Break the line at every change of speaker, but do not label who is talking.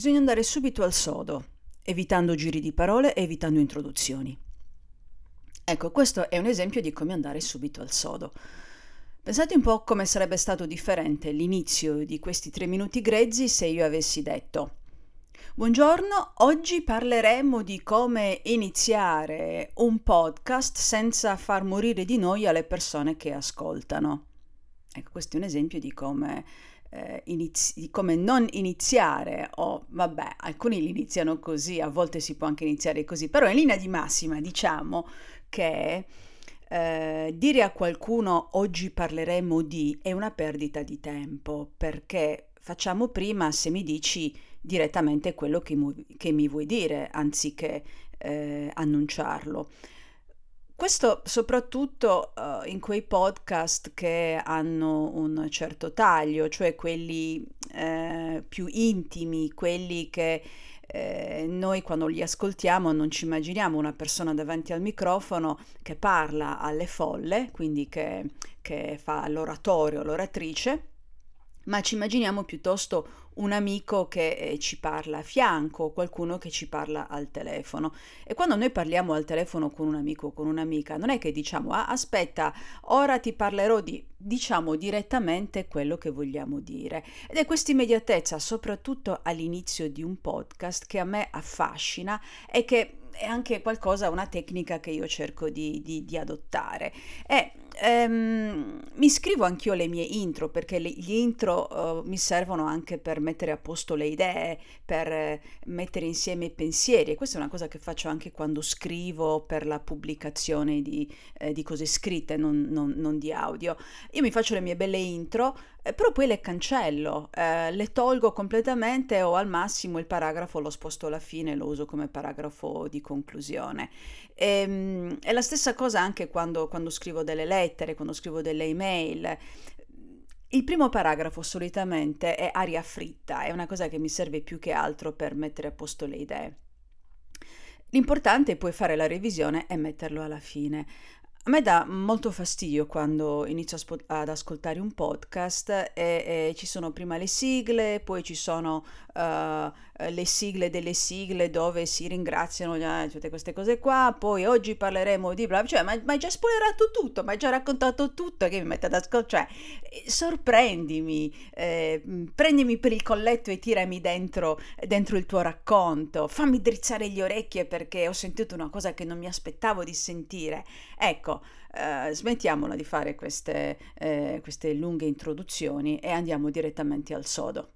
Bisogna andare subito al sodo, evitando giri di parole e evitando introduzioni. Ecco, questo è un esempio di come andare subito al sodo. Pensate un po' come sarebbe stato differente l'inizio di questi tre minuti grezzi se io avessi detto Buongiorno, oggi parleremo di come iniziare un podcast senza far morire di noia le persone che ascoltano. Ecco, questo è un esempio di come, eh, inizi- come non iniziare, o vabbè, alcuni li iniziano così, a volte si può anche iniziare così, però in linea di massima diciamo che eh, dire a qualcuno oggi parleremo di è una perdita di tempo, perché facciamo prima se mi dici direttamente quello che, mu- che mi vuoi dire, anziché eh, annunciarlo. Questo soprattutto uh, in quei podcast che hanno un certo taglio, cioè quelli eh, più intimi, quelli che eh, noi quando li ascoltiamo non ci immaginiamo una persona davanti al microfono che parla alle folle, quindi che, che fa l'oratorio, l'oratrice, ma ci immaginiamo piuttosto un amico che eh, ci parla a fianco, qualcuno che ci parla al telefono. E quando noi parliamo al telefono con un amico o con un'amica, non è che diciamo ah, aspetta, ora ti parlerò di, diciamo direttamente quello che vogliamo dire. Ed è questa immediatezza, soprattutto all'inizio di un podcast, che a me affascina e che è anche qualcosa, una tecnica che io cerco di, di, di adottare. E ehm, mi scrivo anch'io le mie intro perché le, gli intro uh, mi servono anche per mettere a posto le idee, per eh, mettere insieme i pensieri e questa è una cosa che faccio anche quando scrivo per la pubblicazione di, eh, di cose scritte, non, non, non, di audio. Io mi faccio le mie belle intro, eh, però poi le cancello, eh, le tolgo completamente o al massimo il paragrafo lo sposto alla fine e lo uso come paragrafo di conclusione. E, ehm, è la stessa cosa anche quando, quando scrivo delle lettere, quando scrivo delle email. Il primo paragrafo solitamente è aria fritta, è una cosa che mi serve più che altro per mettere a posto le idee. L'importante è poi fare la revisione e metterlo alla fine. A me dà molto fastidio quando inizio spo- ad ascoltare un podcast e, e, ci sono prima le sigle, poi ci sono uh, le sigle delle sigle dove si ringraziano uh, tutte queste cose qua, poi oggi parleremo di bla, cioè ma, ma hai già spoilerato tutto, ma hai già raccontato tutto che mi mette ad ascoltare, cioè sorprendimi, eh, prendimi per il colletto e tirami dentro, dentro il tuo racconto, fammi drizzare gli orecchie perché ho sentito una cosa che non mi aspettavo di sentire. Ecco, ecco, eh, smettiamola di fare queste, eh, queste lunghe introduzioni e andiamo direttamente al sodo.